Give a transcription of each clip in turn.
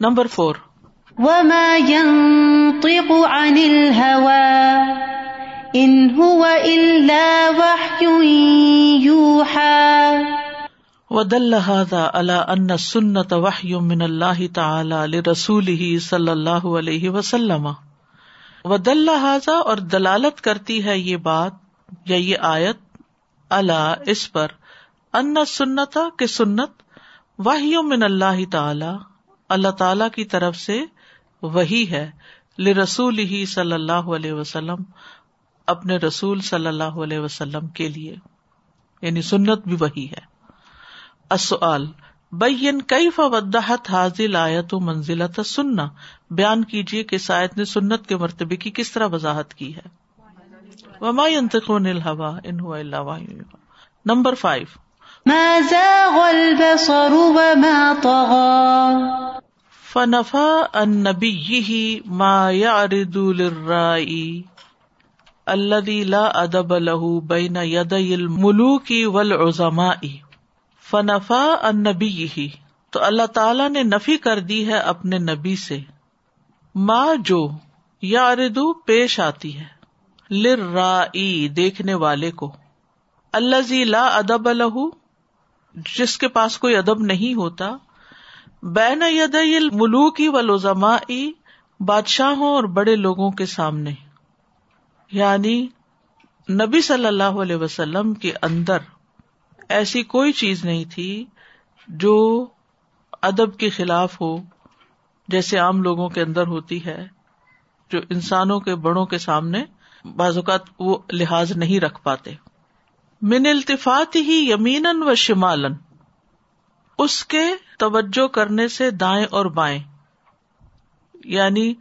Number four. وما ينطق عن الهوى ان هو الا وحي يوحى۔ ودل هذا على ان السنة وحي من الله تعالى لرسوله صلی اللہ علیہ وسلم۔ ودل هذا اور دلالت کرتی ہے یہ بات یا یہ آیت اللہ اس پر ان سنتا کہ سنت وحی من اللہ تعالی اللہ تعالی کی طرف سے وہی ہے۔ رسول ہی صلی اللہ علیہ وسلم، اپنے رسول صلی اللہ علیہ وسلم کے لیے۔ یعنی سنت بھی وہی ہے۔ بین کئی فوت حاضل آیت و منزلت سننا بیان کیجیے کہ سائد نے سنت کے مرتبے کی کس طرح وضاحت کی ہے۔ وما انتقون الحوا ان نمبر فائیو۔ فنفا ان نبی ما یعرض للرائی الذي لا ادب له بین یدی الملوک والعظماء. فنفا ان نبی تو اللہ تعالی نے نفی کر دی ہے اپنے نبی سے. ماں جو یا اردو پیش آتی ہے. لر دیکھنے والے کو. اللہ لا ادب لہو جس کے پاس کوئی ادب نہیں ہوتا. بین ید ملوکی و لوزما بادشاہوں اور بڑے لوگوں کے سامنے۔ یعنی نبی صلی اللہ علیہ وسلم کے اندر ایسی کوئی چیز نہیں تھی جو ادب کے خلاف ہو، جیسے عام لوگوں کے اندر ہوتی ہے، جو انسانوں کے بڑوں کے سامنے بعض اوقات وہ لحاظ نہیں رکھ پاتے۔ من التفات ہی یمین و شمالن اس کے توجہ کرنے سے دائیں اور بائیں۔ یعنی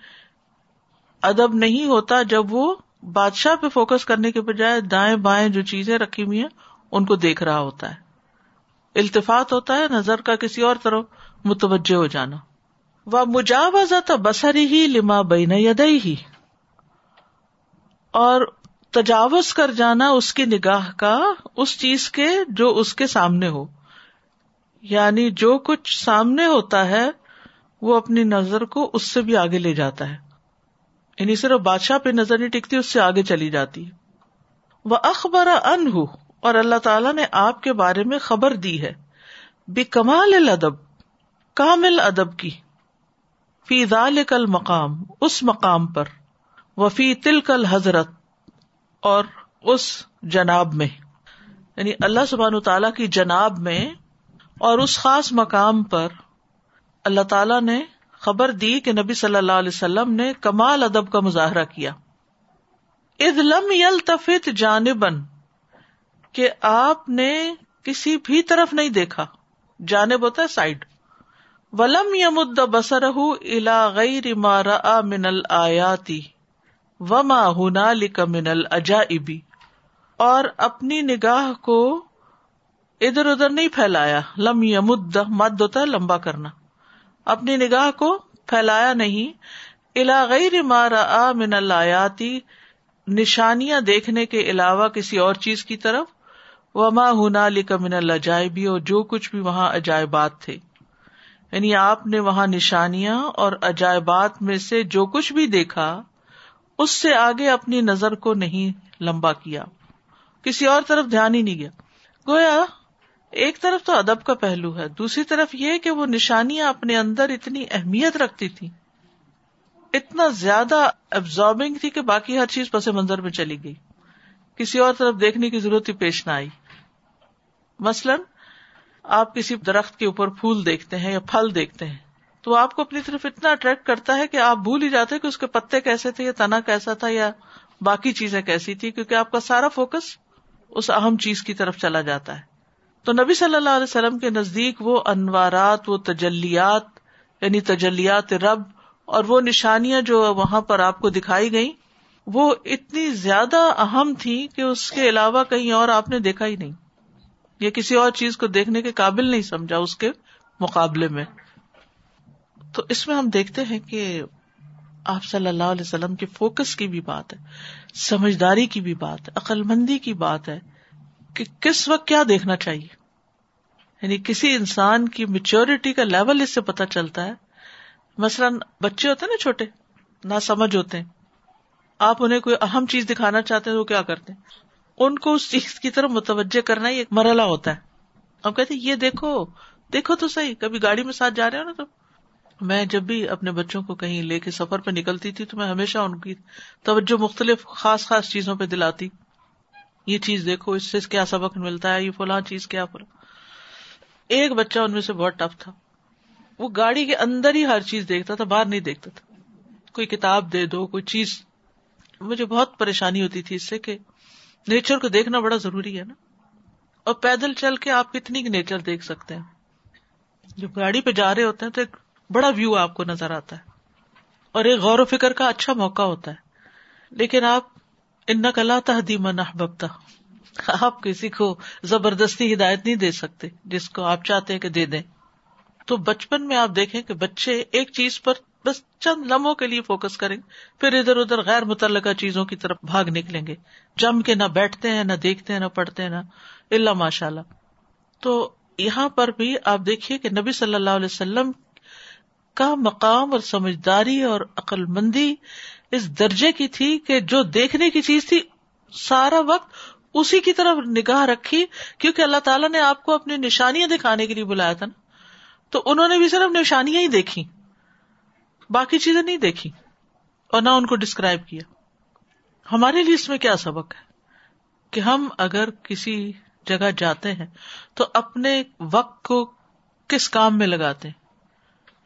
ادب نہیں ہوتا جب وہ بادشاہ پہ فوکس کرنے کے بجائے دائیں بائیں جو چیزیں رکھی ہوئی ہیں، ان کو دیکھ رہا ہوتا ہے۔ التفات ہوتا ہے نظر کا کسی اور طرف، متوجہ ہو جانا۔ وہ مجاوزت بسری ہی لما بین یدئی ہی اور تجاوز کر جانا اس کی نگاہ کا، اس چیز کے جو اس کے سامنے ہو۔ یعنی جو کچھ سامنے ہوتا ہے، وہ اپنی نظر کو اس سے بھی آگے لے جاتا ہے۔ یعنی صرف بادشاہ پہ نظر نہیں ٹکتی، اس سے آگے چلی جاتی وہ اخبار ان اور اللہ تعالی نے آپ کے بارے میں خبر دی ہے۔ بے کمال ادب کامل ادب کی۔ فی کل مقام اس مقام پر۔ وفی تل کل حضرت اور اس جناب میں۔ یعنی اللہ سبحان تعالی کی جناب میں اور اس خاص مقام پر اللہ تعالی نے خبر دی کہ نبی صلی اللہ علیہ وسلم نے کمال ادب کا مظاہرہ کیا۔ ادلم یل تفت جانبن کہ آپ نے کسی بھی طرف نہیں دیکھا۔ جانب ہوتا ہے سائڈ۔ ولم یمد بسر الا غیر مارا من الآیاتی وما ہونا من الجائبی اور اپنی نگاہ کو ادھر ادھر نہیں پھیلایا۔ لم یمد، مد ہوتا ہے، لمبا کرنا۔ اپنی نگاہ کو پھیلایا نہیں۔ الا غیر مارا من الآیاتی نشانیاں دیکھنے کے علاوہ کسی اور چیز کی طرف۔ وما ہونا من الجائبی اور جو کچھ بھی وہاں عجائبات تھے۔ یعنی آپ نے وہاں نشانیاں اور عجائبات میں سے جو کچھ بھی دیکھا، اس سے آگے اپنی نظر کو نہیں لمبا کیا۔ کسی اور طرف دھیان ہی نہیں گیا۔ گویا ایک طرف تو ادب کا پہلو ہے، دوسری طرف یہ کہ وہ نشانیاں اپنے اندر اتنی اہمیت رکھتی تھی اتنا زیادہ ابزاربنگ تھی کہ باقی ہر چیز پس منظر میں چلی گئی۔ کسی اور طرف دیکھنے کی ضرورت ہی پیش نہ آئی۔ مثلاً، آپ کسی درخت کے اوپر پھول دیکھتے ہیں یا پھل دیکھتے ہیں، تو آپ کو اپنی طرف اتنا اٹریکٹ کرتا ہے کہ آپ بھول ہی جاتے کہ اس کے پتے کیسے تھے یا تنا کیسا تھا یا باقی چیزیں کیسی تھی کیونکہ آپ کا سارا فوکس اس اہم چیز کی طرف چلا جاتا ہے۔ تو نبی صلی اللہ علیہ وسلم کے نزدیک وہ انوارات، وہ تجلیات یعنی تجلیات رب اور وہ نشانیاں جو وہاں پر آپ کو دکھائی گئی وہ اتنی زیادہ اہم تھی کہ اس کے علاوہ کہیں اور آپ نے دیکھا ہی نہیں۔ یا کسی اور چیز کو دیکھنے کے قابل نہیں سمجھا اس کے مقابلے میں۔ تو اس میں ہم دیکھتے ہیں کہ آپ صلی اللہ علیہ وسلم کے فوکس کی بھی بات ہے، سمجھداری کی بھی بات ہے عقل مندی کی بات ہے۔ کہ کس وقت کیا دیکھنا چاہیے؟ یعنی کسی انسان کی میچورٹی کا لیول اس سے پتا چلتا ہے۔ مثلاً بچے ہوتے ہیں نا چھوٹے نہ سمجھ ہوتے ہیں۔ آپ انہیں کوئی اہم چیز دکھانا چاہتے ہیں تو کیا کرتے ہیں؟ ان کو اس چیز کی طرف متوجہ کرنا ہی ایک مرحلہ ہوتا ہے۔ اب کہتے یہ دیکھو دیکھو تو صحیح، کبھی گاڑی میں ساتھ جا رہے ہو نا تو میں جب بھی اپنے بچوں کو کہیں لے کے سفر پہ نکلتی تھی تو میں ہمیشہ ان کی توجہ مختلف خاص خاص چیزوں پہ دلاتی۔ یہ چیز دیکھو، اس سے کیا سبق ملتا ہے، یہ فلاں چیز کیا فلاں ایک بچہ ان میں سے بہت ٹف تھا۔ وہ گاڑی کے اندر ہی ہر چیز دیکھتا تھا، باہر نہیں دیکھتا تھا۔ کوئی کتاب دے دو، کوئی چیز۔ مجھے بہت پریشانی ہوتی تھی اس سے کہ نیچر کو دیکھنا بڑا ضروری ہے نا۔ اور پیدل چل کے آپ کتنی نیچر دیکھ سکتے ہیں؟ جب گاڑی پہ جا رہے ہوتے ہیں تو ایک بڑا ویو آپ کو نظر آتا ہے۔ اور ایک غور و فکر کا اچھا موقع ہوتا ہے۔ لیکن آپ ان کلا تحدیم ببتا آپ کسی کو زبردستی ہدایت نہیں دے سکتے، جس کو آپ چاہتے ہیں کہ دے دیں۔ تو بچپن میں آپ دیکھیں کہ بچے ایک چیز پر بس چند لمحوں کے لیے فوکس کریں، پھر ادھر ادھر غیر متعلقہ چیزوں کی طرف بھاگ نکلیں گے۔ جم کے نہ بیٹھتے ہیں، نہ دیکھتے ہیں، نہ پڑھتے ہیں، نہ۔ اللہ ماشاء اللہ تو یہاں پر بھی آپ دیکھیے کہ نبی صلی اللہ علیہ وسلم کا مقام اور سمجھداری اور عقل مندی اس درجے کی تھی کہ جو دیکھنے کی چیز تھی، سارا وقت اسی کی طرف نگاہ رکھی، کیونکہ اللہ تعالیٰ نے آپ کو اپنی نشانیاں دکھانے کے لیے بلایا تھا نا۔ تو انہوں نے بھی صرف نشانیاں ہی دیکھی، باقی چیزیں نہیں دیکھی، اور نہ ان کو ڈسکرائب کیا۔ ہمارے لیے اس میں کیا سبق ہے؟ کہ ہم اگر کسی جگہ جاتے ہیں تو اپنے وقت کو کس کام میں لگاتے ہیں؟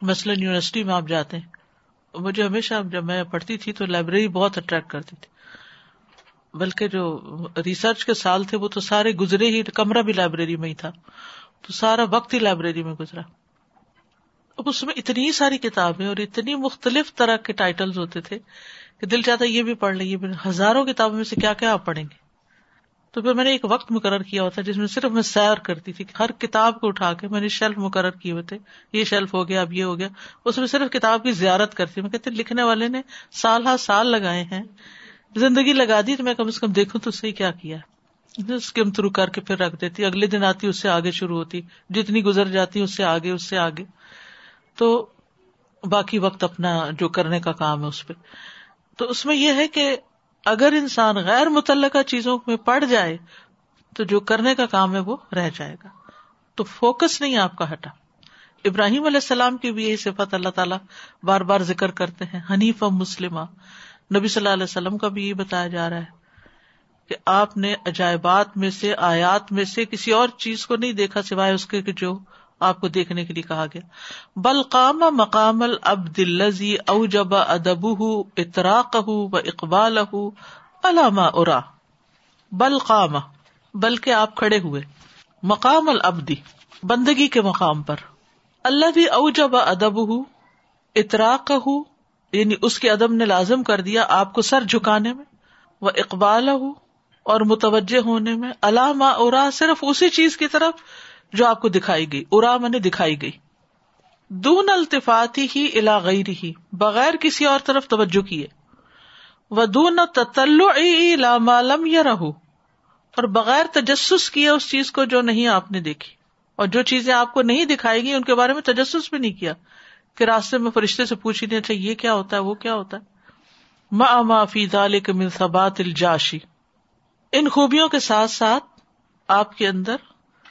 مثلاً یونیورسٹی میں آپ جاتے ہیں مجھے ہمیشہ جب میں پڑھتی تھی تو لائبریری بہت اٹریکٹ کرتی تھی۔ بلکہ جو ریسرچ کے سال تھے وہ تو سارے گزرے ہی، کمرہ بھی لائبریری میں ہی تھا۔ تو سارا وقت ہی لائبریری میں گزرا۔ اب اس میں اتنی ساری کتابیں اور اتنی مختلف طرح کے ٹائٹل ہوتے تھے کہ دل چاہتا یہ بھی پڑھ لیں، یہ بھی ہزاروں کتابوں میں سے کیا کیا آپ پڑھیں گے؟ تو پھر میں نے ایک وقت مقرر کیا ہوتا جس میں صرف میں سیر کرتی تھی ہر کتاب کو اٹھا کے میں نے شیلف مقرر کیے ہوئے تھے، یہ شیلف ہو گیا، اب یہ ہو گیا۔ اس میں صرف کتاب کی زیارت کرتی میں کہتے لکھنے والے نے سال ہر سال لگائے ہیں، زندگی لگا دی تو میں کم از کم دیکھوں تو صحیح کیا کیا۔ اسکم تھرو کر کے پھر رکھ دیتی۔ اگلے دن آتی، اس سے آگے شروع ہوتی۔ جتنی گزر جاتی، اس سے آگے، اس سے آگے۔ تو باقی وقت اپنا جو کرنے کا کام ہے اس پہ۔ تو اس میں یہ ہے کہ اگر انسان غیر متعلقہ چیزوں میں پڑ جائے تو جو کرنے کا کام ہے وہ رہ جائے گا۔ تو فوکس نہیں آپ کا ہٹا۔ ابراہیم علیہ السلام کی بھی یہی صفت اللہ تعالیٰ بار بار ذکر کرتے ہیں حنیف مسلم نبی صلی اللہ علیہ وسلم کا بھی یہ بتایا جا رہا ہے کہ آپ نے عجائبات میں سے، آیات میں سے کسی اور چیز کو نہیں دیکھا سوائے اس کے جو آپ کو دیکھنے کے لیے کہا گیا۔ بل قام مقام العبد الزی او جب ادب اطراق و اقبال علامہ ارا۔ بل قام، بلکہ آپ کھڑے ہوئے۔ مقام العبدی بندگی کے مقام پر۔ اللہ بھی او جب ادب اطراق یعنی اس کے ادب نے لازم کر دیا آپ کو سر جھکانے میں۔ وہ اقبال اور متوجہ ہونے میں۔ علامہ ارا، صرف اسی چیز کی طرف۔ جو آپ کو دکھائی گئی، ارا میں نے دکھائی گئی۔ دون التفاتی ہی الا غیر ہی بغیر کسی اور طرف توجہ کیے۔ وہ دون مالم یا رہو اور بغیر تجسس کیے اس چیز کو جو نہیں آپ نے دیکھی۔ اور جو چیزیں آپ کو نہیں دکھائی گئی ان کے بارے میں تجسس بھی نہیں کیا۔ کہ راستے میں فرشتے سے پوچھی نہیں اچھا یہ کیا ہوتا ہے، وہ کیا ہوتا ہے؟ ما ما فی ذالک من ثبات الجاشی ان خوبیوں کے ساتھ ساتھ آپ کے اندر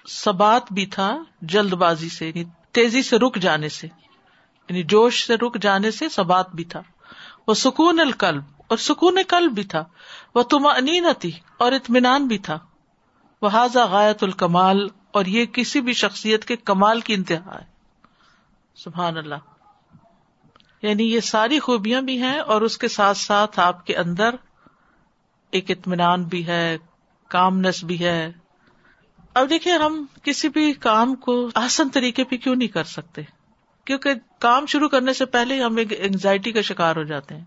سبات بھی تھا جلد بازی سے یعنی تیزی سے رک جانے سے یعنی جوش سے رک جانے سے سبات بھی تھا۔ وہ سکون القلب، اور سکون قلب بھی تھا۔ وہ تم تھی اور اطمینان بھی تھا۔ وہ حاضہ غایت الکمال، اور یہ کسی بھی شخصیت کے کمال کی انتہا ہے۔ سبحان اللہ۔ یعنی یہ ساری خوبیاں بھی ہیں، اور اس کے ساتھ ساتھ آپ کے اندر ایک اطمینان بھی ہے، کامنس بھی ہے۔ اب دیکھیے ہم کسی بھی کام کو آسن طریقے پہ کیوں نہیں کر سکتے؟ کیونکہ کام شروع کرنے سے پہلے ہم ایک اینگزائٹی کا شکار ہو جاتے ہیں۔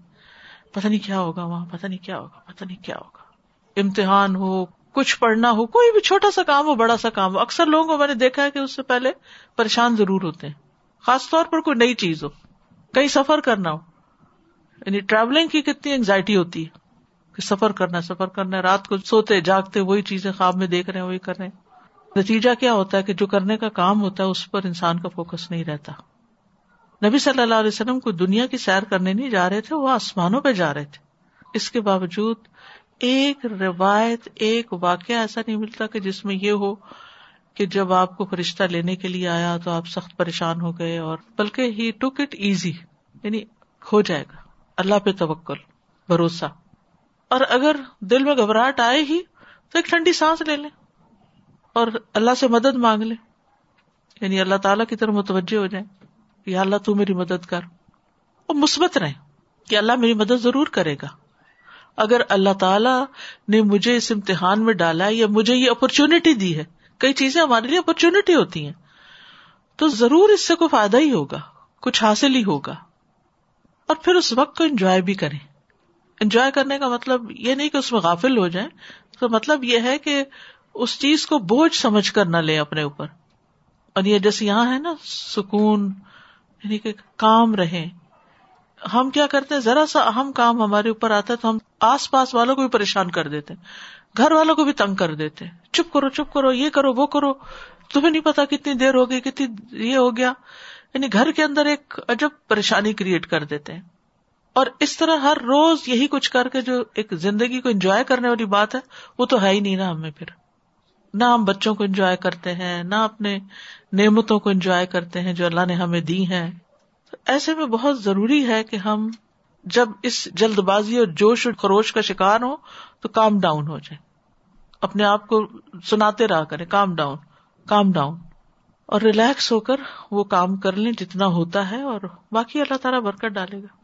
پتا نہیں کیا ہوگا وہاں پتا نہیں کیا ہوگا پتا نہیں کیا ہوگا۔ امتحان ہو، کچھ پڑھنا ہو، کوئی بھی چھوٹا سا کام ہو، بڑا سا کام ہو، اکثر لوگوں کو میں نے دیکھا ہے کہ اس سے پہلے پریشان ضرور ہوتے ہیں۔ خاص طور پر کوئی نئی چیز ہو، کہیں سفر کرنا ہو۔ یعنی ٹریولنگ کی کتنی اینگزائٹی ہوتی ہے کہ سفر کرنا سفر کرنا رات کو سوتے، جاگتے، وہی چیزیں خواب میں دیکھ رہے ہیں، وہی کر رہے ہیں۔ نتیجہ کیا ہوتا ہے کہ جو کرنے کا کام ہوتا ہے اس پر انسان کا فوکس نہیں رہتا۔ نبی صلی اللہ علیہ وسلم کو دنیا کی سیر کرنے نہیں جا رہے تھے، وہ آسمانوں پہ جا رہے تھے۔ اس کے باوجود ایک روایت، ایک واقعہ ایسا نہیں ملتا کہ جس میں یہ ہو کہ جب آپ کو فرشتہ لینے کے لیے آیا تو آپ سخت پریشان ہو گئے اور بلکہ ہی ٹوک اٹ ایزی یعنی ہو جائے گا۔ اللہ پہ توکل، بھروسہ۔ اور اگر دل میں گھبراہٹ آئے ہی تو ایک ٹھنڈی سانس لے لیں۔ اور اللہ سے مدد مانگ لیں یعنی اللہ تعالیٰ کی طرف متوجہ ہو جائیں یا اللہ تو میری مدد کر۔ اور مثبت رہے کہ اللہ میری مدد ضرور کرے گا۔ اگر اللہ تعالیٰ نے مجھے اس امتحان میں ڈالا یا مجھے یہ اپرچونٹی دی ہے، کئی چیزیں ہمارے لیے اپرچونٹی ہوتی ہیں، تو ضرور اس سے کوئی فائدہ ہی ہوگا، کچھ حاصل ہی ہوگا۔ اور پھر اس وقت کو انجوائے بھی کریں۔ انجوائے کرنے کا مطلب یہ نہیں کہ اس میں غافل ہو جائیں تو مطلب یہ ہے کہ اس چیز کو بوجھ سمجھ کر نہ لیں اپنے اوپر۔ اور یہ جیسے یہاں ہے نا، سکون یعنی کہ کام رہے۔ ہم کیا کرتے ہیں؟ ذرا سا اہم کام ہمارے اوپر آتا ہے تو ہم آس پاس والوں کو بھی پریشان کر دیتے گھر والوں کو بھی تنگ کر دیتے چپ کرو چپ کرو، یہ کرو، وہ کرو۔ تمہیں نہیں پتا کتنی دیر ہو گئی، کتنی یہ ہو گیا۔ یعنی گھر کے اندر ایک عجب پریشانی کریٹ کر دیتے ہیں۔ اور اس طرح ہر روز یہی کچھ کر کے جو ایک زندگی کو انجوائے کرنے والی بات ہے، وہ تو ہے ہی نہیں نا ہمیں پھر۔ نہ ہم بچوں کو انجوائے کرتے ہیں، نہ اپنے نعمتوں کو انجوائے کرتے ہیں جو اللہ نے ہمیں دی ہیں۔ ایسے میں بہت ضروری ہے کہ ہم جب اس جلد بازی اور جوش اور خروش کا شکار ہو تو کام ڈاؤن ہو جائے اپنے آپ کو سناتے رہا کرے کام ڈاؤن کام ڈاؤن اور ریلیکس ہو کر وہ کام کر لیں جتنا ہوتا ہے اور باقی اللہ تعالیٰ برکت ڈالے گا۔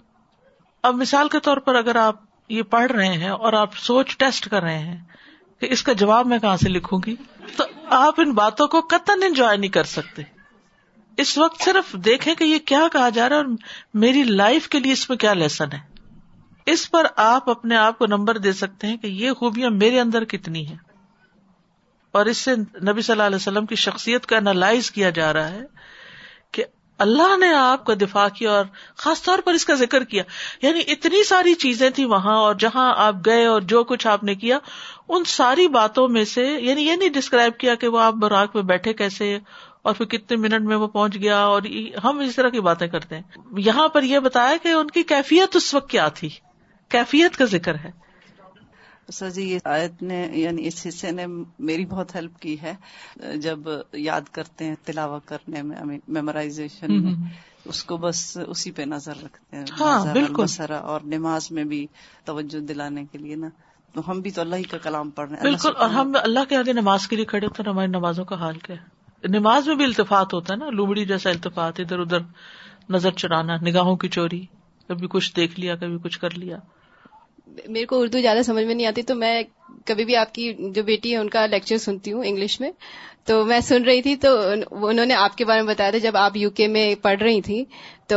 اب مثال کے طور پر اگر آپ یہ پڑھ رہے ہیں اور آپ سوچ ٹیسٹ کر رہے ہیں کہ اس کا جواب میں کہاں سے لکھوں گی؟ تو آپ ان باتوں کو قطن انجوائے نہیں کر سکتے۔ اس وقت صرف دیکھیں کہ یہ کیا کہا جا رہا ہے اور میری لائف کے لیے اس میں کیا لیسن ہے۔ اس پر آپ اپنے آپ کو نمبر دے سکتے ہیں کہ یہ خوبیاں میرے اندر کتنی ہیں۔ اور اس سے نبی صلی اللہ علیہ وسلم کی شخصیت کا انالائز کیا جا رہا ہے اللہ نے آپ کا دفاع کیا اور خاص طور پر اس کا ذکر کیا۔ یعنی اتنی ساری چیزیں تھی وہاں اور جہاں آپ گئے اور جو کچھ آپ نے کیا، ان ساری باتوں میں سے یعنی یہ نہیں ڈسکرائب کیا کہ وہ آپ براک میں بیٹھے کیسے اور پھر کتنے منٹ میں وہ پہنچ گیا اور ہم اس طرح کی باتیں کرتے ہیں۔ یہاں پر یہ بتایا کہ ان کی کیفیت اس وقت کیا تھی۔ کیفیت کا ذکر ہے۔ سر جی یہ آیت نے یعنی اس حصے نے میری بہت ہیلپ کی ہے۔ جب یاد کرتے ہیں تلاوہ کرنے میں میمورائزیشن میں اس کو بس اسی پہ نظر رکھتے ہیں۔ ہاں بالکل۔ اور نماز میں بھی توجہ دلانے کے لیے نا۔ تو ہم بھی تو اللہ ہی کا کلام پڑھ رہے ہیں۔ بالکل اور ہم اللہ کے آگے نماز کے لیے کھڑے ہوتے ہیں ہماری نمازوں کا حال کیا ہے۔ نماز میں بھی التفات ہوتا ہے نا لومڑی جیسا التفات ادھر ادھر نظر چرانا نگاہوں کی چوری کبھی کچھ دیکھ لیا کبھی کچھ کر لیا۔ میرے کو اردو زیادہ سمجھ میں نہیں آتی، تو میں کبھی بھی آپ کی جو بیٹی ہے، ان کا لیکچر سنتی ہوں انگلش میں۔ تو میں سن رہی تھی، تو انہوں نے آپ کے بارے میں بتایا تھا، جب آپ یو کے میں پڑھ رہی تھی تو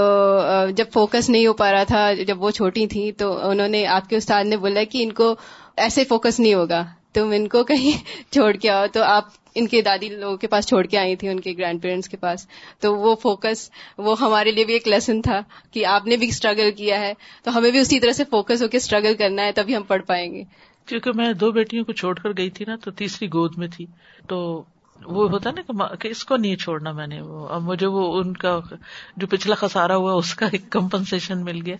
جب فوکس نہیں ہو پا رہا تھا، جب وہ چھوٹی تھیں، تو انہوں نے آپ کے استاد نے بولا کہ ان کو ایسے فوکس نہیں ہوگا۔ تم ان کو کہیں چھوڑ کے آؤ۔ تو آپ ان کے دادی لوگوں کے پاس چھوڑ کے آئی تھی، ان کے گرینڈ پیرنٹس کے پاس۔ تو وہ فوکس وہ ہمارے لیے بھی ایک لیسن تھا کہ آپ نے بھی اسٹرگل کیا ہے۔ تو ہمیں بھی اسی طرح سے فوکس ہو کے اسٹرگل کرنا ہے، تبھی ہم پڑھ پائیں گے۔ کیونکہ میں دو بیٹیوں کو چھوڑ کر گئی تھی نا، تو تیسری گود میں تھی۔ تو وہ ہوتا نا کہ اس کو نہیں چھوڑنا میں نے وہ۔ اب مجھے وہ ان کا جو پچھلا خسارا ہوا، اس کا ایک کمپنسیشن مل گیا۔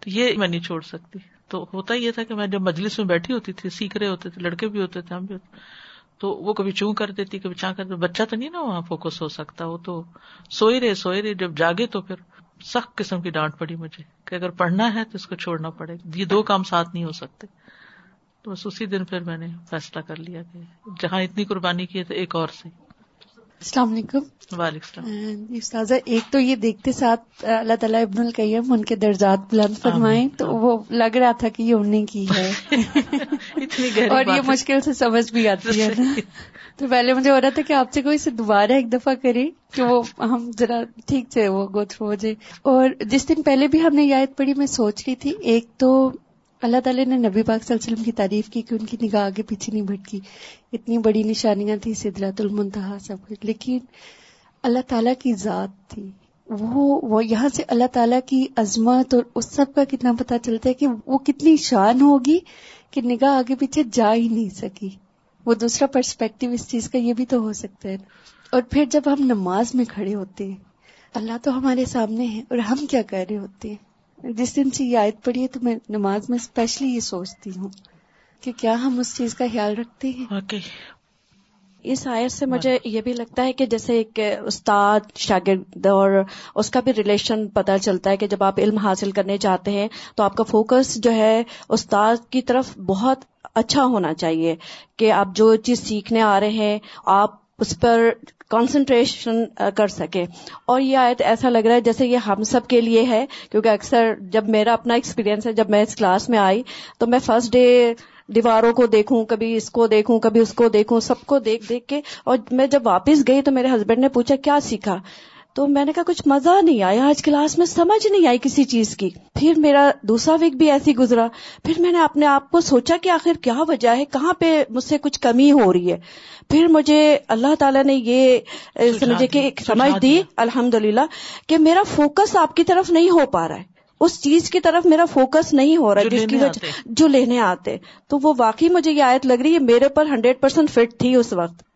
تو یہ میں نہیں چھوڑ سکتی۔ تو ہوتا یہ تھا کہ میں جب مجلس میں بیٹھی ہوتی تھی، سیکھ رہے ہوتے تھے، لڑکے بھی ہوتے تھے، ہم بھی ہوتے تو وہ کبھی چون کر دیتی، کبھی چاہ کر بچہ تو نہیں نا وہاں فوکس ہو سکتا، وہ تو سوئی رہے سوئی رہے۔ جب جاگے تو پھر سخت قسم کی ڈانٹ پڑی مجھے کہ اگر پڑھنا ہے تو اس کو چھوڑنا پڑے گا۔ یہ دو کام ساتھ نہیں ہو سکتے۔ تو بس اسی دن پھر میں نے فیصلہ کر لیا کہ جہاں اتنی قربانی کی ہے تو ایک اور سے السلام علیکم۔ وعلیکم السلام۔ استاذہ ایک تو یہ دیکھتے ساتھ اللہ تعالیٰ ابن القیم ان کے درجات بلند فرمائے تو وہ لگ رہا تھا کہ یہ انہیں کی ہے۔ اور یہ مشکل سے سمجھ بھی آتی ہے نا۔ تو پہلے مجھے ہو رہا تھا کہ آپ سے کوئی سے دوبارہ ایک دفعہ کرے کہ وہ ہم ذرا ٹھیک سے وہ گو تھرو ہو جائے۔ اور جس دن پہلے بھی ہم نے یاد پڑھی میں سوچ رہی تھی ایک تو اللہ تعالیٰ نے نبی پاک صلی اللہ علیہ وسلم کی تعریف کی کہ ان کی نگاہ آگے پیچھے نہیں بھٹکی۔ اتنی بڑی نشانیاں تھی سدرت المنتہا سب کچھ۔ لیکن اللہ تعالیٰ کی ذات تھی۔ وہ وہ یہاں سے اللہ تعالیٰ کی عظمت اور اس سب کا کتنا پتا چلتا ہے کہ وہ کتنی شان ہوگی کہ نگاہ آگے پیچھے جا ہی نہیں سکی۔ وہ دوسرا پرسپیکٹو اس چیز کا یہ بھی تو ہو سکتا ہے۔ اور پھر جب ہم نماز میں کھڑے ہوتے ہیں، اللہ تو ہمارے سامنے ہے اور ہم کیا کہہ رہے ہوتے ہیں؟ جس دن سے یہ آیت پڑھی ہے تو میں نماز میں اسپیشلی یہ سوچتی ہوں کہ کیا ہم اس چیز کا خیال رکھتے ہیں؟ اس آیت سے مجھے یہ بھی لگتا ہے کہ جیسے ایک استاد شاگرد اور اس کا بھی ریلیشن پتہ چلتا ہے کہ جب آپ علم حاصل کرنے چاہتے ہیں تو آپ کا فوکس جو ہے استاد کی طرف بہت اچھا ہونا چاہیے کہ آپ جو چیز سیکھنے آ رہے ہیں آپ اس پر کانسنٹریشن uh, کر سکے۔ اور یہ آیت ایسا لگ رہا ہے جیسے یہ ہم سب کے لیے ہے، کیونکہ اکثر جب میرا اپنا ایکسپیرینس ہے، جب میں اس کلاس میں آئی، تو میں فرسٹ ڈے دیواروں کو دیکھوں، کبھی اس کو دیکھوں، کبھی اس کو دیکھوں، سب کو دیکھ دیکھ کے، اور میں جب واپس گئی تو میرے ہسبینڈ نے پوچھا، کیا سیکھا؟ تو میں نے کہا کچھ مزہ نہیں آیا آج کلاس میں سمجھ نہیں آئی کسی چیز کی۔ پھر میرا دوسرا ویک بھی ایسی گزرا۔ پھر میں نے اپنے آپ کو سوچا کہ آخر کیا وجہ ہے؟ کہاں پہ مجھ سے کچھ کمی ہو رہی ہے؟ پھر مجھے اللہ تعالیٰ نے یہ سمجھے کہ سمجھ دی الحمد کہ میرا فوکس آپ کی طرف نہیں ہو پا رہا ہے۔ اس چیز کی طرف میرا فوکس نہیں ہو رہا جس کی وجہ جو لینے آتے۔ تو وہ واقعی مجھے یہ آیت لگ رہی ہے میرے پر ہنڈریڈ پرسینٹ فٹ تھی اس وقت۔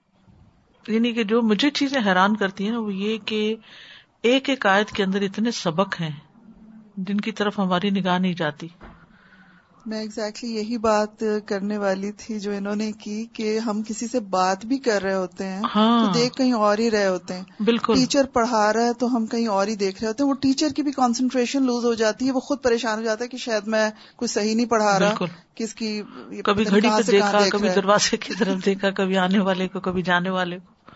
یعنی کہ جو مجھے چیزیں حیران کرتی ہیں وہ یہ کہ ایک ایک آیت کے اندر اتنے سبق ہیں جن کی طرف ہماری نگاہ نہیں جاتی۔ میں ایگزیکٹلی exactly یہی بات کرنے والی تھی جو انہوں نے کی کہ ہم کسی سے بات بھی کر رہے ہوتے ہیں ہاں۔ تو دیکھ کہیں اور ہی رہے ہوتے ہیں۔ بالکل۔ ٹیچر پڑھا رہا ہے تو ہم کہیں اور ہی دیکھ رہے ہوتے ہیں۔ وہ ٹیچر کی بھی کانسنٹریشن لوز ہو جاتی ہے وہ خود پریشان ہو جاتا ہے کہ شاید میں کچھ صحیح نہیں پڑھا رہا کس کی کبھی گھڑی پہ دیکھا کبھی دروازے کی طرف دیکھا کبھی آنے والے کو کبھی جانے والے کو۔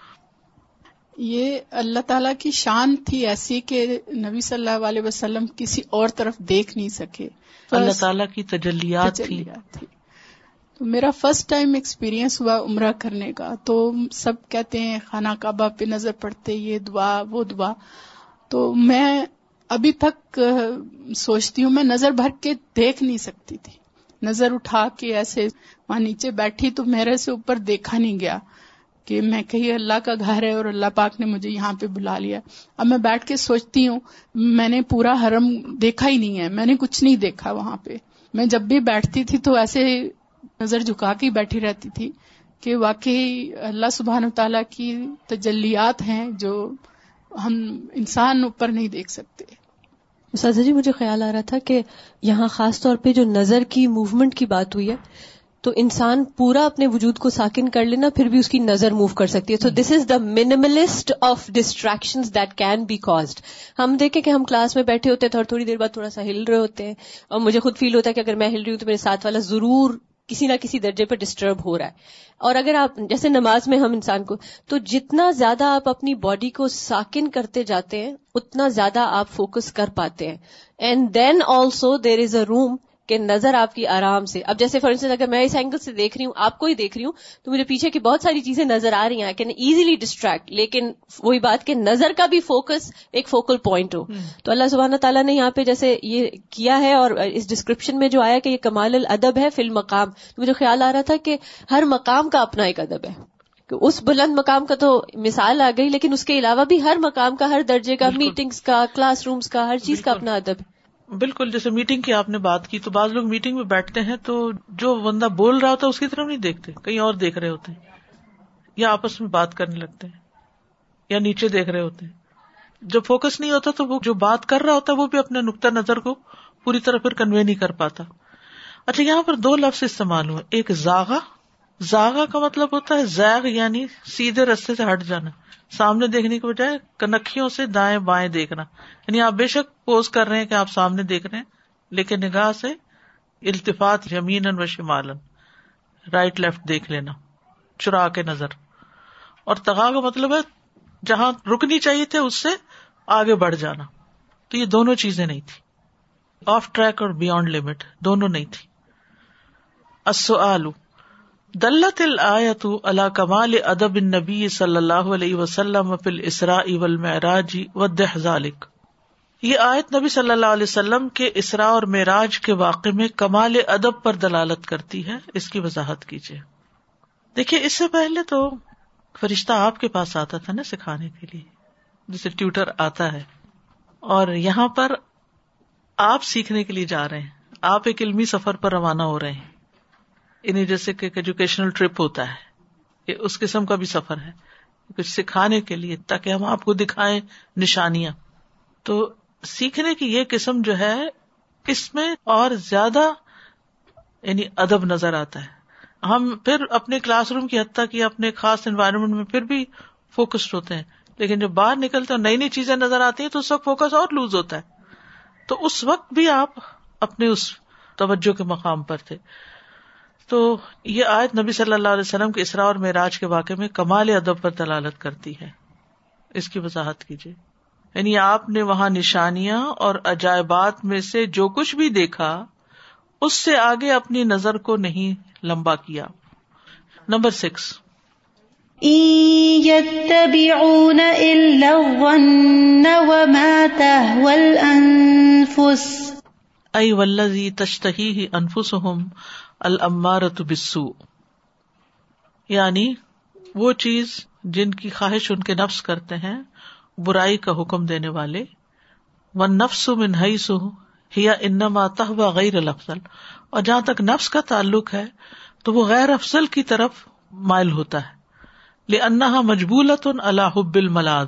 یہ اللہ تعالیٰ کی شان تھی ایسی کہ نبی صلی اللہ علیہ وسلم کسی اور طرف دیکھ نہیں سکے۔ اللہ تعالیٰ کی تجلیات تھی۔ تو میرا فرسٹ ٹائم ایکسپیرئنس ہوا عمرہ کرنے کا۔ تو سب کہتے ہیں خانہ کعبہ پہ نظر پڑتے یہ دعا وہ دعا۔ تو میں ابھی تک سوچتی ہوں میں نظر بھر کے دیکھ نہیں سکتی تھی۔ نظر اٹھا کے ایسے وہاں نیچے بیٹھی تو میرے سے اوپر دیکھا نہیں گیا۔ کہ میں کہیں اللہ کا گھر ہے اور اللہ پاک نے مجھے یہاں پہ بلا لیا اب میں بیٹھ کے سوچتی ہوں، میں نے پورا حرم دیکھا ہی نہیں ہے۔ میں نے کچھ نہیں دیکھا وہاں پہ۔ میں جب بھی بیٹھتی تھی تو ایسے نظر جھکا کے بیٹھی رہتی تھی کہ واقعی اللہ سبحان و تعالیٰ کی تجلیات ہیں جو ہم انسان اوپر نہیں دیکھ سکتے۔ سازا جی مجھے خیال آ رہا تھا کہ یہاں خاص طور پہ جو نظر کی موومنٹ کی بات ہوئی ہے تو انسان پورا اپنے وجود کو ساکن کر لینا، پھر بھی اس کی نظر موو کر سکتی ہے۔ So this is the minimalist of distraction that can be caused ہم دیکھیں کہ ہم کلاس میں بیٹھے ہوتے ہیں اور تھوڑی دیر بعد تھوڑا سا ہل رہے ہوتے ہیں اور مجھے خود فیل ہوتا ہے کہ اگر میں ہل رہی ہوں تو میرے ساتھ والا ضرور کسی نہ کسی درجے پہ ڈسٹرب ہو رہا ہے۔ اور اگر آپ، جیسے نماز میں ہم انسان کو، تو جتنا زیادہ آپ اپنی باڈی کو ساکن کرتے جاتے ہیں، اتنا زیادہ آپ فوکس کر پاتے ہیں۔ اینڈ دین آلسو دیر از اے روم کہ نظر آپ کی آرام سے اب جیسے فار انسٹنس اگر میں اس اینگل سے دیکھ رہی ہوں آپ کو ہی دیکھ رہی ہوں تو مجھے پیچھے کی بہت ساری چیزیں نظر آ رہی ہیں کین ایزیلی ڈسٹریکٹ لیکن وہی بات کہ نظر کا بھی فوکس ایک فوکل پوائنٹ ہو۔ تو اللہ سبحانہ تعالیٰ نے یہاں پہ جیسے یہ کیا ہے اور اس ڈسکرپشن میں جو آیا کہ یہ کمال الادب ہے فی المقام تو مجھے خیال آ رہا تھا کہ ہر مقام کا اپنا ایک ادب ہے۔ کہ اس بلند مقام کا تو مثال آ گئی لیکن اس کے علاوہ بھی ہر مقام کا ہر درجے کا میٹنگز کا کلاس رومز کا ہر چیز کا اپنا ادب ہے۔ بالکل جیسے میٹنگ کی آپ نے بات کی تو بعض لوگ میٹنگ میں بیٹھتے ہیں تو جو بندہ بول رہا ہوتا ہے اس کی طرف نہیں دیکھتے، کہیں اور دیکھ رہے ہوتے ہیں یا آپس میں بات کرنے لگتے ہیں یا نیچے دیکھ رہے ہوتے ہیں۔ جب فوکس نہیں ہوتا تو وہ جو بات کر رہا ہوتا ہے وہ بھی اپنے نقطۂ نظر کو پوری طرح پھر کنوے نہیں کر پاتا۔ اچھا یہاں پر دو لفظ استعمال ہوئے، ایک زاغا زاغا کا مطلب ہوتا ہے زیغ یعنی سیدھے رستے سے ہٹ جانا۔ سامنے دیکھنے کے بجائے کنکھیوں سے دائیں بائیں دیکھنا۔ یعنی آپ بے شک پوز کر رہے ہیں کہ آپ سامنے دیکھ رہے ہیں، لیکن نگاہ سے التفات یمین و شمالن رائٹ لیفٹ دیکھ لینا، چرا کے نظر۔ اور تغا کا مطلب ہے جہاں رکنی چاہیے تھے اس سے آگے بڑھ جانا۔ تو یہ دونوں چیزیں نہیں تھی آف ٹریک اور بیونڈ لمٹ دونوں نہیں تھی اصو آلو دلت الآیت اللہ کمال ادب نبی صلی اللہ علیہ وسلم فل اسرا والمعراج ودح ذالک یہ آیت نبی صلی اللہ علیہ وسلم کے اسرا اور معراج کے واقع میں کمال ادب پر دلالت کرتی ہے، اس کی وضاحت کیجیے۔ دیکھیے، اس سے پہلے تو فرشتہ آپ کے پاس آتا تھا نا سکھانے کے لیے، جسے ٹیوٹر آتا ہے۔ اور یہاں پر آپ سیکھنے کے لیے جا رہے ہیں، آپ ایک علمی سفر پر روانہ ہو رہے ہیں۔ انہیں جیسے کہ ایجوکیشنل ٹرپ ہوتا ہے یہ اس قسم کا بھی سفر ہے، کچھ سکھانے کے لیے، تاکہ ہم آپ کو دکھائیں نشانیاں۔ تو سیکھنے کی یہ قسم جو ہے، اس میں اور زیادہ یعنی ادب نظر آتا ہے۔ ہم پھر اپنے کلاس روم کی حتیٰ کی اپنے خاص انوائرمنٹ میں پھر بھی فوکسڈ ہوتے ہیں۔ لیکن جب باہر نکلتے ہیں نئی نئی چیزیں نظر آتی ہیں، تو اس وقت فوکس اور لوز ہوتا ہے۔ تو اس وقت بھی آپ اپنے اس توجہ کے مقام پر تھے۔ تو یہ آج نبی صلی اللہ علیہ وسلم کے اسرا اور معراج کے واقعے میں کمال ادب پر دلالت کرتی ہے۔ اس کی وضاحت کیجیے۔ یعنی آپ نے وہاں نشانیاں اور عجائبات میں سے جو کچھ بھی دیکھا اس سے آگے اپنی نظر کو نہیں لمبا کیا۔ Number six. تشتہی انفس ہوں المارت بسو یعنی وہ چیز جن کی خواہش ان کے نفس کرتے ہیں، برائی کا حکم دینے والے۔ و نفس منہئی سو یا انما تہوا غیر الفضل اور جہاں تک نفس کا تعلق ہے، تو وہ غیر افضل کی طرف مائل ہوتا ہے۔ لنحا مجبولت اللہ حب الملاد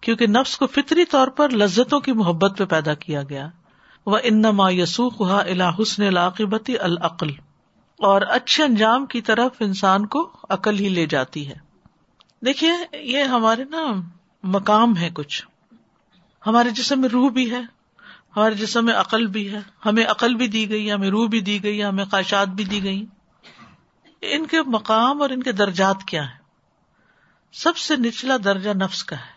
کیونکہ نفس کو فطری طور پر لذتوں کی محبت پہ پیدا کیا گیا۔ وہ انما یسوخ الا حسن العاقبتی العقل اور اچھے انجام کی طرف انسان کو عقل ہی لے جاتی ہے۔ دیکھیے، یہ ہمارے نا مقام ہے کچھ۔ ہمارے جسم میں روح بھی ہے، ہمارے جسم میں عقل بھی ہے۔ ہمیں عقل بھی دی گئی، ہمیں روح بھی دی گئی، ہمیں خواہشات بھی دی گئی۔ ان کے مقام اور ان کے درجات کیا ہے سب سے نچلا درجہ نفس کا ہے۔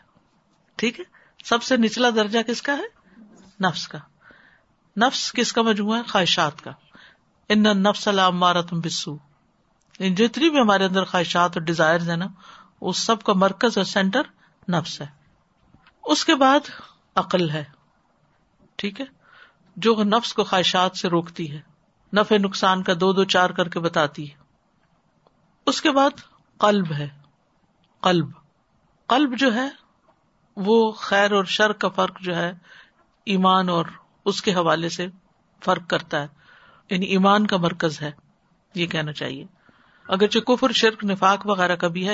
ٹھیک ہے؟ سب سے نچلا درجہ کس کا ہے؟ نفس کا۔ نفس کس کا مجموعہ ہے؟ خواہشات کا۔ ان نفس اللہ تم بسو جتنی بھی ہمارے اندر خواہشات اور ڈیزائر ہیں نا اس سب کا مرکز اور سینٹر نفس ہے۔ اس کے بعد عقل ہے۔ ٹھیک ہے؟ جو نفس کو خواہشات سے روکتی ہے۔ نفع نقصان کا دو دو چار کر کے بتاتی ہے۔ اس کے بعد قلب ہے۔ قلب۔ قلب جو ہے، وہ خیر اور شر کا فرق جو ہے، ایمان اور اس کے حوالے سے فرق کرتا ہے۔ یعنی ایمان کا مرکز ہے، یہ کہنا چاہیے۔ اگرچہ کفر، شرک، نفاق وغیرہ کا بھی ہے،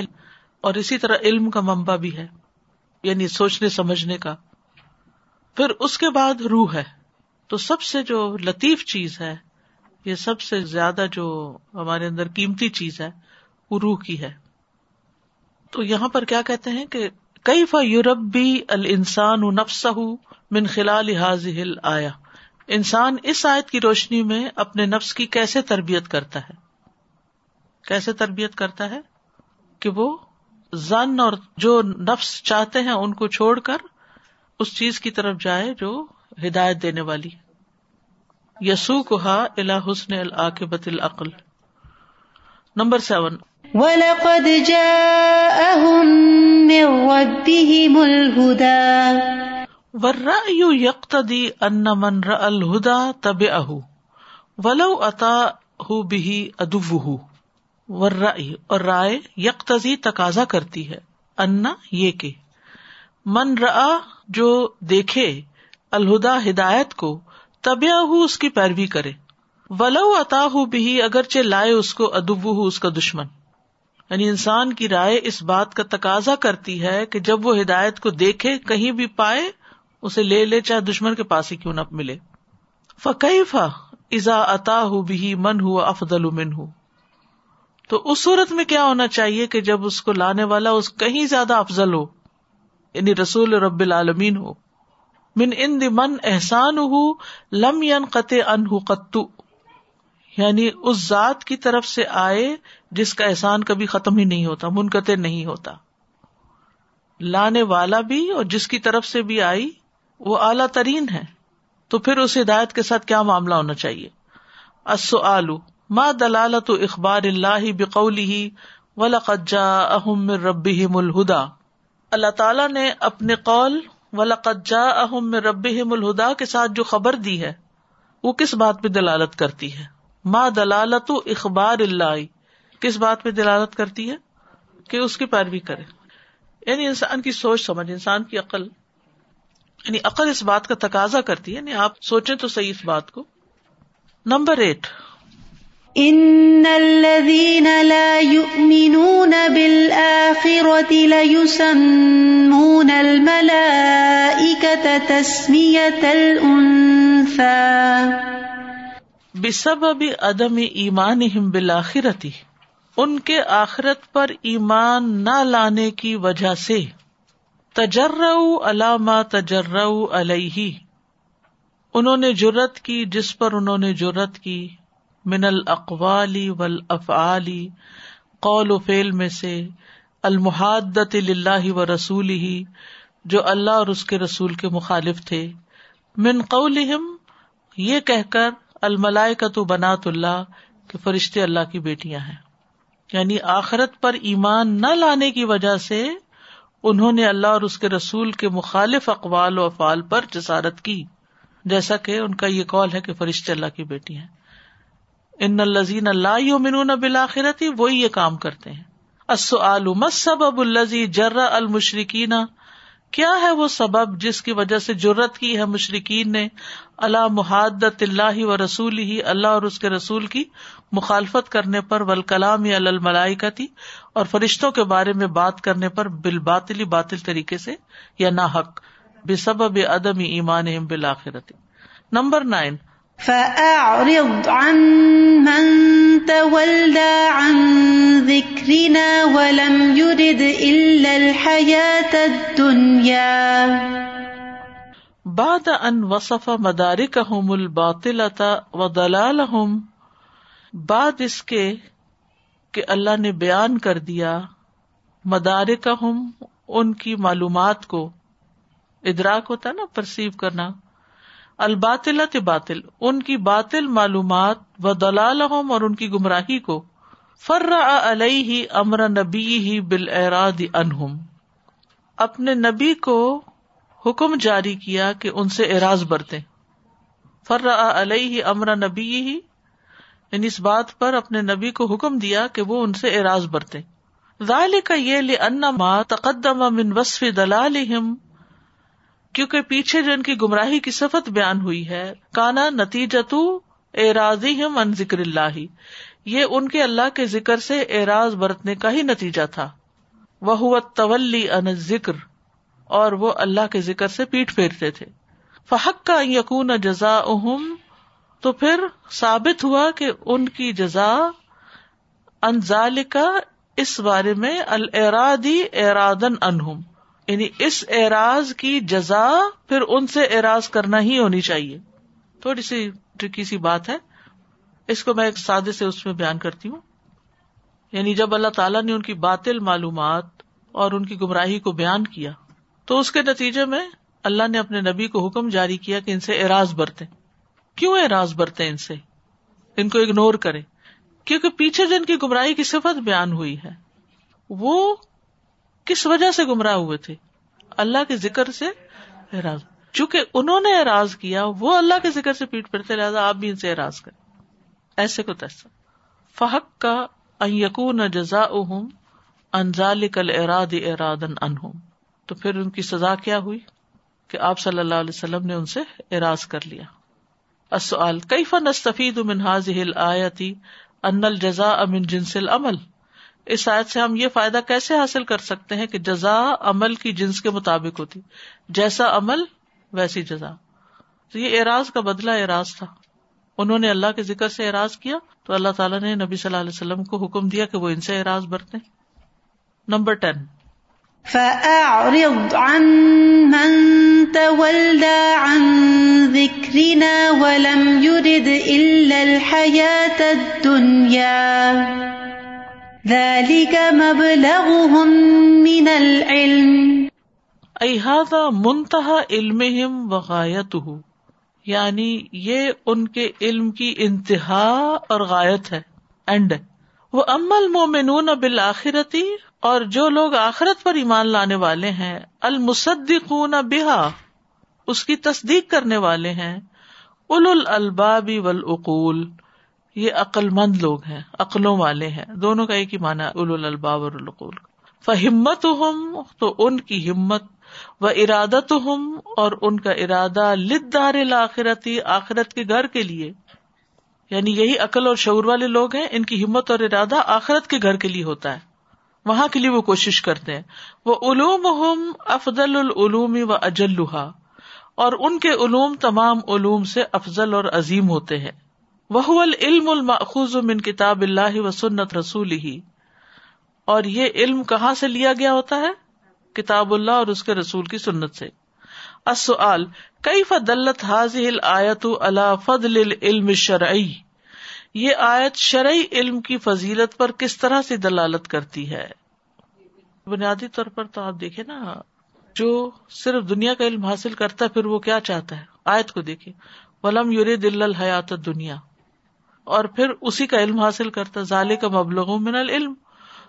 اور اسی طرح علم کا ممبا بھی ہے یعنی سوچنے، سمجھنے کا۔ پھر اس کے بعد روح ہے۔ تو سب سے جو لطیف چیز ہے، یہ سب سے زیادہ جو ہمارے اندر قیمتی چیز ہے، وہ روح کی ہے۔ تو یہاں پر کیا کہتے ہیں کہ کئی فا یورپ بھی السان نفس من خلال حاضل آیا انسان اس آیت کی روشنی میں اپنے نفس کی کیسے تربیت کرتا ہے؟ کیسے تربیت کرتا ہے کہ وہ زن اور جو نفس چاہتے ہیں ان کو چھوڑ کر اس چیز کی طرف جائے جو ہدایت دینے والی یسو کو ہا الا حسن العقبت العقل۔ Number seven. وَلَقَدْ جَاءَهُم مِّن رَّبِّهِمُ الْهُدَى۔ وَالرَّأْيُ يَقْتَدِي أَنَّ مَن رَأَى الْهُدَى تَبِعَهُ، وَلَوْ أَتَاهُ بِهِ أَدُوُّهُ. ورائے اور رائے یکتزی تقاضا کرتی ہے انا یہ کہ من را جو دیکھے الہدا ہدایت کو تبیا ہو اس کی پیروی کرے، ولو اتا ہو بھی اگرچہ لائے اس کو ادب ہو اس کا دشمن. یعنی انسان کی رائے اس بات کا تقاضا کرتی ہے کہ جب وہ ہدایت کو دیکھے، کہیں بھی پائے اسے لے لے، چاہے دشمن کے پاس ہی کیوں نہ ملے۔ فقی فا ازا اتا ہو بھی من ہو افدل من ہوں تو اس صورت میں کیا ہونا چاہیے کہ جب اس کو لانے والا اس کہیں زیادہ افضل ہو یعنی رسول رب العالمین ہو۔ من ان من احسان ہو لم ان قطع ان قطو یعنی اس ذات کی طرف سے آئے جس کا احسان کبھی ختم ہی نہیں ہوتا، منقطع نہیں ہوتا۔ لانے والا بھی اور جس کی طرف سے بھی آئی وہ اعلی ترین ہے تو پھر اس ہدایت کے ساتھ کیا معاملہ ہونا چاہیے؟ آلو ماں دلالت اخبار اللہ بقولی ولقجا اہم رب الہدا اللہ تعالیٰ نے اپنے قول ولقجا اہم رب الہدا کے ساتھ جو خبر دی ہے، وہ کس بات پہ دلالت کرتی ہے؟ ماں دلالت اخبار اللہ کس بات پہ دلالت کرتی ہے؟ کہ اس کی پیروی کرے۔ یعنی انسان کی سوچ سمجھ، انسان کی عقل یعنی عقل اس بات کا تقاضا کرتی ہے یعنی آپ سوچیں تو صحیح اس بات کو۔ Number eight. ان الذين لا يؤمنون بالآخرة ليسمون الملائكة تسمية الأنثى۔ بسبب عدم ایمانهم بالآخرة۔ ان کے آخرت پر ایمان نہ لانے کی وجہ سے۔ تجر علامہ تجر علیہ۔ انہوں نے جرت کی، جس پر انہوں نے جرت کی۔ من الاقوالی ول افعلی قول و فیل میں سے۔ المحادت اللہ و رسول ہی جو اللہ اور اس کے رسول کے مخالف تھے۔ من قول یہ کہہ کر الملائے کا تو بنات اللہ، کہ فرشتے اللہ کی بیٹیاں ہیں۔ یعنی آخرت پر ایمان نہ لانے کی وجہ سے انہوں نے اللہ اور اس کے رسول کے مخالف اقوال و افعال پر جسارت کی۔ جیسا کہ ان کا یہ کال ہے کہ فرشتے اللہ کی بیٹی ہیں۔ ان الزین اللہ یومنون بالآخرتی وہی یہ کام کرتے ہیں۔ السؤال ما السبب الذي جرى المشركين کیا ہے وہ سبب جس کی وجہ سے جرت کی ہے مشرقین نے اللہ محادت اللہ و رسول ہی اللہ اور اس کے رسول کی مخالفت کرنے پر ول کلام یا الملائی کا تھی اور فرشتوں کے بارے میں بات کرنے پر بال باطلی باطل طریقے سے یا نہ حق، بے سبب عدم ایمان بالآخرتی۔ Number nine. تولى عن ذكرنا ولم يرد إلا الحياة الدنيا. بعد ان وصف مدارکہم الباطلة وضلالہم، بعد اس کے کہ اللہ نے بیان کر دیا مدارکہم ان کی معلومات کو، ادراک ہوتا نا، پرسیو کرنا۔ الباطل باطل، ان کی باطل معلومات، و دلال اور ان کی گمراہی کو فر علیہ امر نبی ہی بال اراد انہم اپنے نبی کو حکم جاری کیا کہ ان سے اراض برتے فر علیہ امر نبی ہی یعنی اس بات پر اپنے نبی کو حکم دیا کہ وہ ان سے اراض برتے ظال کا یہ لن ما تقدم من وصف دلال کیونکہ پیچھے جو ان کی گمراہی کی صفت بیان ہوئی ہے، کانا نتیجت اعراضی ان ذکر اللہ۔ یہ ان کے اللہ کے ذکر سے اعراض برتنے کا ہی نتیجہ تھا۔ وہ تولی ان ذکر اور وہ اللہ کے ذکر سے پیٹ پھیرتے تھے۔ فحق کا یقون جزا تو پھر ثابت ہوا کہ ان کی جزا انزال کا اس بارے میں الرادی ارادن انہم یعنی اس اعراض کی جزا پھر ان سے اعراض کرنا ہی ہونی چاہیے۔ تھوڑی سی ٹرکی سی بات ہے۔ اس کو میں ایک سادے سے اس میں بیان کرتی ہوں۔ یعنی جب اللہ تعالیٰ نے ان کی باطل معلومات اور ان کی گمراہی کو بیان کیا، تو اس کے نتیجے میں اللہ نے اپنے نبی کو حکم جاری کیا کہ ان سے اعراض برتے کیوں اعراض برتے ان سے؟ ان کو اگنور کرے کیونکہ پیچھے جن کی گمراہی کی صفت بیان ہوئی ہے، وہ کس وجہ سے گمراہ ہوئے تھے؟ اللہ کے ذکر سے اعراض۔ چونکہ انہوں نے اعراض کیا، وہ اللہ کے ذکر سے پیٹ پڑتے لہٰذا آپ بھی ان سے اعراض کریں۔ ایسے کو تیسا فحق کا یقون جزا اہم انزال کل اراد ارادن انہم تو پھر ان کی سزا کیا ہوئی؟ کہ آپ صلی اللہ علیہ وسلم نے ان سے اراض کر لیا۔ السؤال کیف نستفید من هذه الآیتی ان الجزاء من جنس العمل؟ اس آیت سے ہم یہ فائدہ کیسے حاصل کر سکتے ہیں کہ جزا عمل کی جنس کے مطابق ہوتی۔ جیسا عمل، ویسی جزا۔ تو یہ اعراض کا بدلا اعراض تھا۔ انہوں نے اللہ کے ذکر سے اعراض کیا تو اللہ تعالیٰ نے نبی صلی اللہ علیہ وسلم کو حکم دیا کہ وہ ان سے اعراض برتے نمبر ٹین۔ منتہا علم وغایت یعنی یہ ان کے علم کی انتہا اور غایت ہے. اینڈ وہ امل مومنون بالآخرتی اور جو لوگ آخرت پر ایمان لانے والے ہیں، المصدقون بہا اس کی تصدیق کرنے والے ہیں اول البابی والعقول یہ عقل مند لوگ ہیں، عقلوں والے ہیں۔ دونوں کا ایک ہی مانا اول الباب اور القول فہمت ہم تو ان کی ہمت و ارادت ہم اور ان کا ارادہ لدار آخرتی آخرت کے گھر کے لیے۔ یعنی یہی عقل اور شعور والے لوگ ہیں، ان کی ہمت اور ارادہ آخرت کے گھر کے لیے ہوتا ہے۔ وہاں کے لیے وہ کوشش کرتے ہیں۔ وہ علوم افضل العلوم و اجلحا اور ان کے علوم تمام علوم سے افضل اور عظیم ہوتے ہیں۔ وہ العلم الماخوذ من کتاب اللہ و سنت رسول ہی اور یہ علم کہاں سے لیا گیا ہوتا ہے؟ کتاب اللہ اور اس کے رسول کی سنت سے۔ السؤال کئی فدلت حاضل آیت اللہ فضل علم شرعی یہ آیت شرعی علم کی فضیلت پر کس طرح سے دلالت کرتی ہے؟ بنیادی طور پر تو آپ دیکھیں نا، جو صرف دنیا کا علم حاصل کرتا ہے، پھر وہ کیا چاہتا ہے؟ آیت کو دیکھے ولم یور دل الحیات دنیا اور پھر اسی کا علم حاصل کرتا ظالے کا مبلغ من العلم۔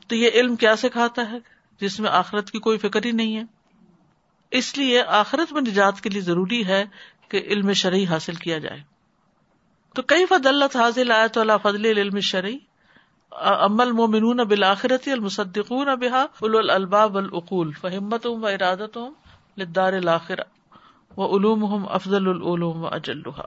تو یہ علم کیا سکھاتا ہے؟ جس میں آخرت کی کوئی فکر ہی نہیں ہے۔ اس لیے آخرت میں نجات کے لیے ضروری ہے کہ علم شرعی حاصل کیا جائے۔ تو کئی فد اللہ حاضل آیت اللہ فضل علم شرعی امل مومنون بالآخرتی المصدقون بحا ال الباب العقول فہمت و ارادت لدار الآخرہ و علوم افضل العلوم و اجلحا